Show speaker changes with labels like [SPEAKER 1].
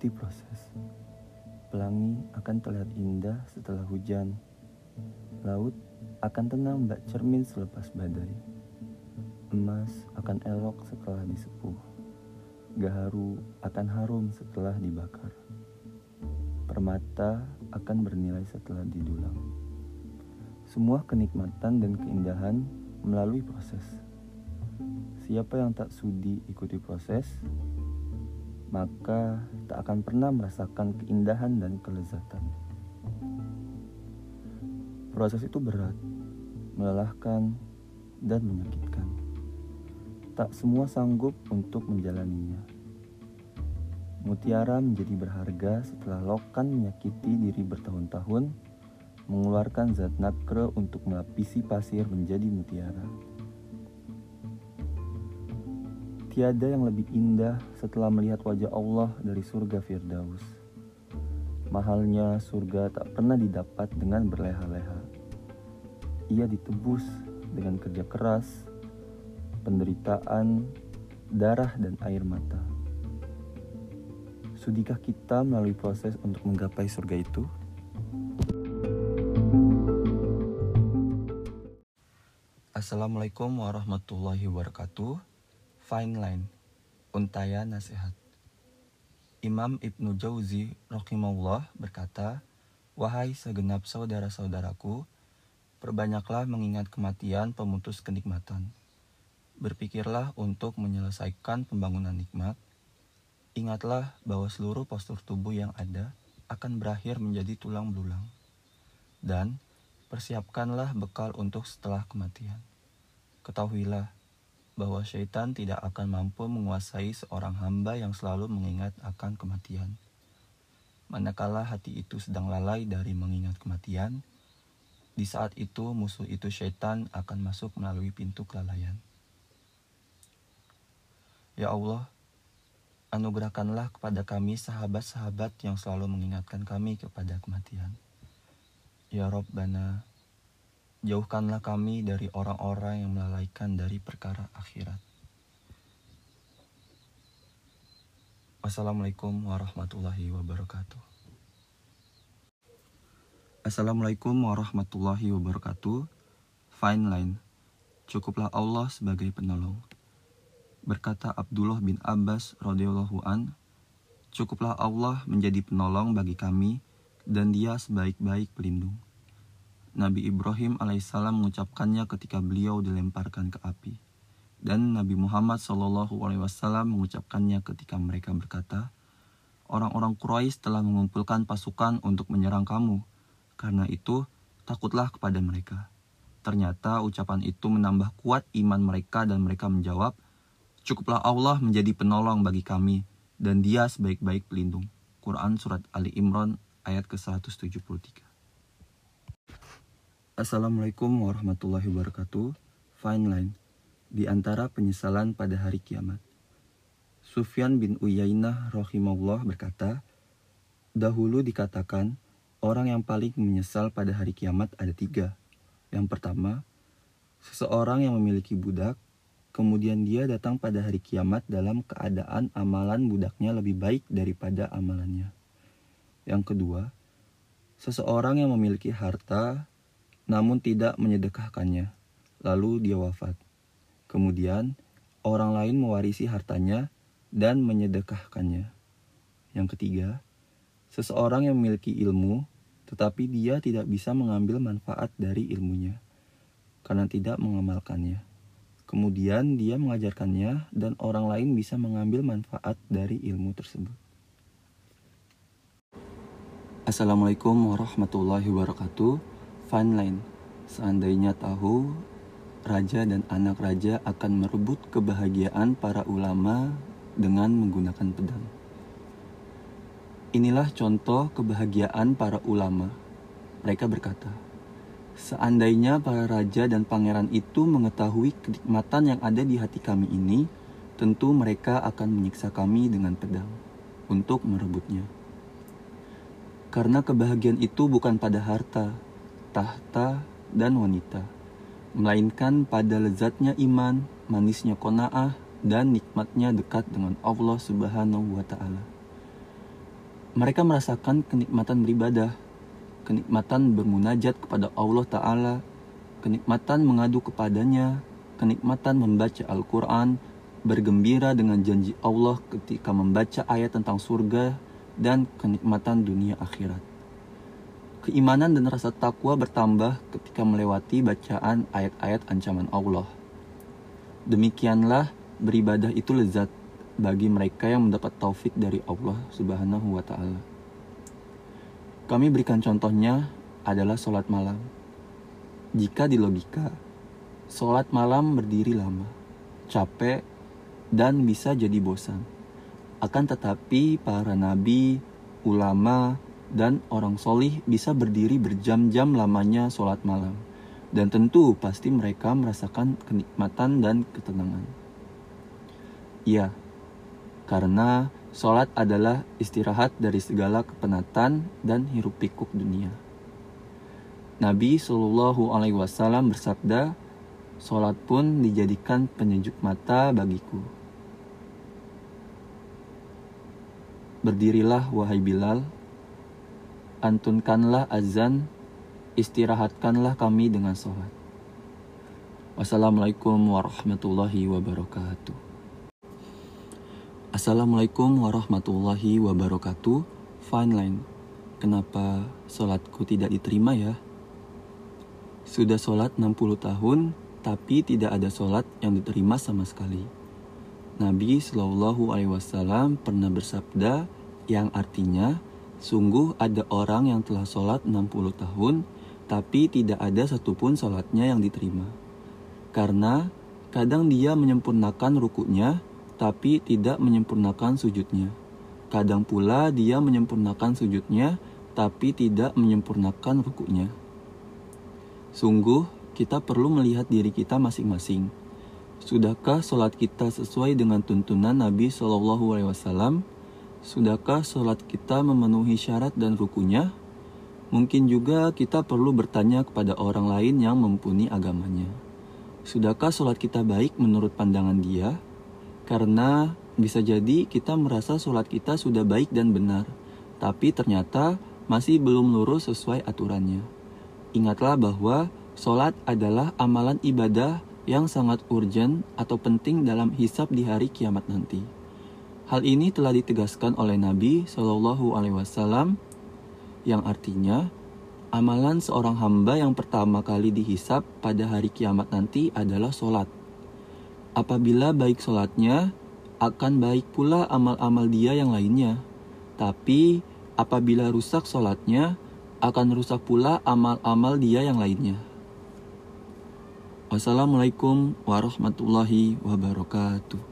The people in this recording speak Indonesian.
[SPEAKER 1] Ikuti proses. Pelangi akan terlihat indah setelah hujan. Laut akan tenang bak cermin selepas badai. Emas akan elok setelah disepuh. Gaharu akan harum setelah dibakar. Permata akan bernilai setelah didulang. Semua kenikmatan dan keindahan melalui proses. Siapa yang tak sudi ikuti proses, maka tak akan pernah merasakan keindahan dan kelezatan. Proses itu berat, melelahkan, dan menyakitkan. Tak semua sanggup untuk menjalaninya. Mutiara menjadi berharga setelah lokan menyakiti diri bertahun-tahun, mengeluarkan zat nakre untuk melapisi pasir menjadi mutiara. Tiada yang lebih indah setelah melihat wajah Allah dari surga Firdaus. Mahalnya surga tak pernah didapat dengan berleha-leha. Ia ditebus dengan kerja keras, penderitaan, darah dan air mata. Sudikah kita melalui proses untuk menggapai surga itu?
[SPEAKER 2] Assalamualaikum warahmatullahi wabarakatuh. Fine Line, Untaya Nasihat. Imam Ibnu Jauzi rahimahullah berkata, Wahai segenap saudara-saudaraku, perbanyaklah mengingat kematian pemutus kenikmatan. Berpikirlah untuk menyelesaikan pembangunan nikmat. Ingatlah bahwa seluruh postur tubuh yang ada akan berakhir menjadi tulang belulang. Dan persiapkanlah bekal untuk setelah kematian. Ketahuilah bahwa syaitan tidak akan mampu menguasai seorang hamba yang selalu mengingat akan kematian. Manakala hati itu sedang lalai dari mengingat kematian, di saat itu musuh itu syaitan akan masuk melalui pintu kelalaian. Ya Allah, anugerahkanlah kepada kami sahabat-sahabat yang selalu mengingatkan kami kepada kematian. Ya Rabbana, Jauhkanlah kami dari orang-orang yang melalaikan dari perkara akhirat. Wassalamualaikum warahmatullahi wabarakatuh. Assalamualaikum warahmatullahi wabarakatuh. Fine line. Cukuplah Allah sebagai penolong. Berkata Abdullah bin Abbas radhiyallahu an, cukuplah Allah menjadi penolong bagi kami dan dia sebaik-baik pelindung. Nabi Ibrahim alaihissalam mengucapkannya ketika beliau dilemparkan ke api. Dan Nabi Muhammad Shallallahu alaihi wasallam mengucapkannya ketika mereka berkata, Orang-orang Quraisy telah mengumpulkan pasukan untuk menyerang kamu. Karena itu, takutlah kepada mereka. Ternyata ucapan itu menambah kuat iman mereka dan mereka menjawab, Cukuplah Allah menjadi penolong bagi kami dan dia sebaik-baik pelindung. Quran Surat Ali Imran ayat ke-173 Assalamualaikum warahmatullahi wabarakatuh. Fine line. Di antara penyesalan pada hari kiamat. Sufyan bin Uyainah rahimahullah berkata, Dahulu dikatakan, orang yang paling menyesal pada hari kiamat ada tiga. Yang pertama, seseorang yang memiliki budak, kemudian dia datang pada hari kiamat dalam keadaan amalan budaknya lebih baik daripada amalannya. Yang kedua, seseorang yang memiliki harta, namun tidak menyedekahkannya. Lalu dia wafat. Kemudian orang lain mewarisi hartanya dan menyedekahkannya. Yang ketiga, seseorang yang memiliki ilmu tetapi dia tidak bisa mengambil manfaat dari ilmunya karena tidak mengamalkannya. Kemudian dia mengajarkannya dan orang lain bisa mengambil manfaat dari ilmu tersebut. Assalamualaikum warahmatullahi wabarakatuh. Fun line. Seandainya tahu raja dan anak raja akan merebut kebahagiaan para ulama dengan menggunakan pedang. Inilah contoh kebahagiaan para ulama. Mereka berkata, Seandainya para raja dan pangeran itu mengetahui kenikmatan yang ada di hati kami ini, tentu mereka akan menyiksa kami dengan pedang untuk merebutnya. Karena kebahagiaan itu bukan pada harta, tahta, dan wanita, melainkan pada lezatnya iman, manisnya kona'ah, dan nikmatnya dekat dengan Allah Subhanahu wa Ta'ala. Mereka merasakan kenikmatan beribadah, kenikmatan bermunajat kepada Allah Ta'ala, kenikmatan mengadu kepadanya, kenikmatan membaca Al-Quran, bergembira dengan janji Allah ketika membaca ayat tentang surga, dan kenikmatan dunia akhirat. Keimanan dan rasa takwa bertambah ketika melewati bacaan ayat-ayat ancaman Allah. Demikianlah beribadah itu lezat bagi mereka yang mendapat taufik dari Allah Subhanahu wa taala. Kami berikan contohnya adalah sholat malam. Jika di logika, sholat malam berdiri lama, capek, dan bisa jadi bosan. Akan tetapi para nabi, ulama, dan orang solih bisa berdiri berjam-jam lamanya sholat malam. Dan tentu pasti mereka merasakan kenikmatan dan ketenangan. Iya, karena Sholat adalah istirahat dari segala kepenatan dan hiruk pikuk dunia. Nabi Shallallahu Alaihi Wasallam bersabda, "Sholat pun dijadikan penyejuk mata bagiku." Berdirilah wahai Bilal, antunkanlah azan, istirahatkanlah kami dengan sholat. Wassalamualaikum warahmatullahi wabarakatuh. Assalamualaikum warahmatullahi wabarakatuh. Fine line. Kenapa sholatku tidak diterima ya? Sudah sholat 60 tahun, tapi tidak ada sholat yang diterima sama sekali. Nabi Shallallahu Alaihi Wasallam pernah bersabda yang artinya, sungguh ada orang yang telah sholat 60 tahun, tapi tidak ada satupun sholatnya yang diterima. Karena kadang dia menyempurnakan rukunya, tapi tidak menyempurnakan sujudnya. Kadang pula dia menyempurnakan sujudnya, tapi tidak menyempurnakan rukunya. Sungguh, kita perlu melihat diri kita masing-masing. Sudahkah sholat kita sesuai dengan tuntunan Nabi Shallallahu Alaihi Wasallam? Sudahkah sholat kita memenuhi syarat dan rukunya? Mungkin juga kita perlu bertanya kepada orang lain yang mumpuni agamanya. Sudahkah sholat kita baik menurut pandangan dia? Karena bisa jadi kita merasa sholat kita sudah baik dan benar, tapi ternyata masih belum lurus sesuai aturannya. Ingatlah bahwa sholat adalah amalan ibadah yang sangat urgent atau penting dalam hisap di hari kiamat nanti. Hal ini telah ditegaskan oleh Nabi Shallallahu Alaihi Wasallam, yang artinya amalan seorang hamba yang pertama kali dihisap pada hari kiamat nanti adalah sholat. Apabila baik sholatnya, akan baik pula amal-amal dia yang lainnya. Tapi apabila rusak sholatnya, akan rusak pula amal-amal dia yang lainnya. Wassalamualaikum warahmatullahi wabarakatuh.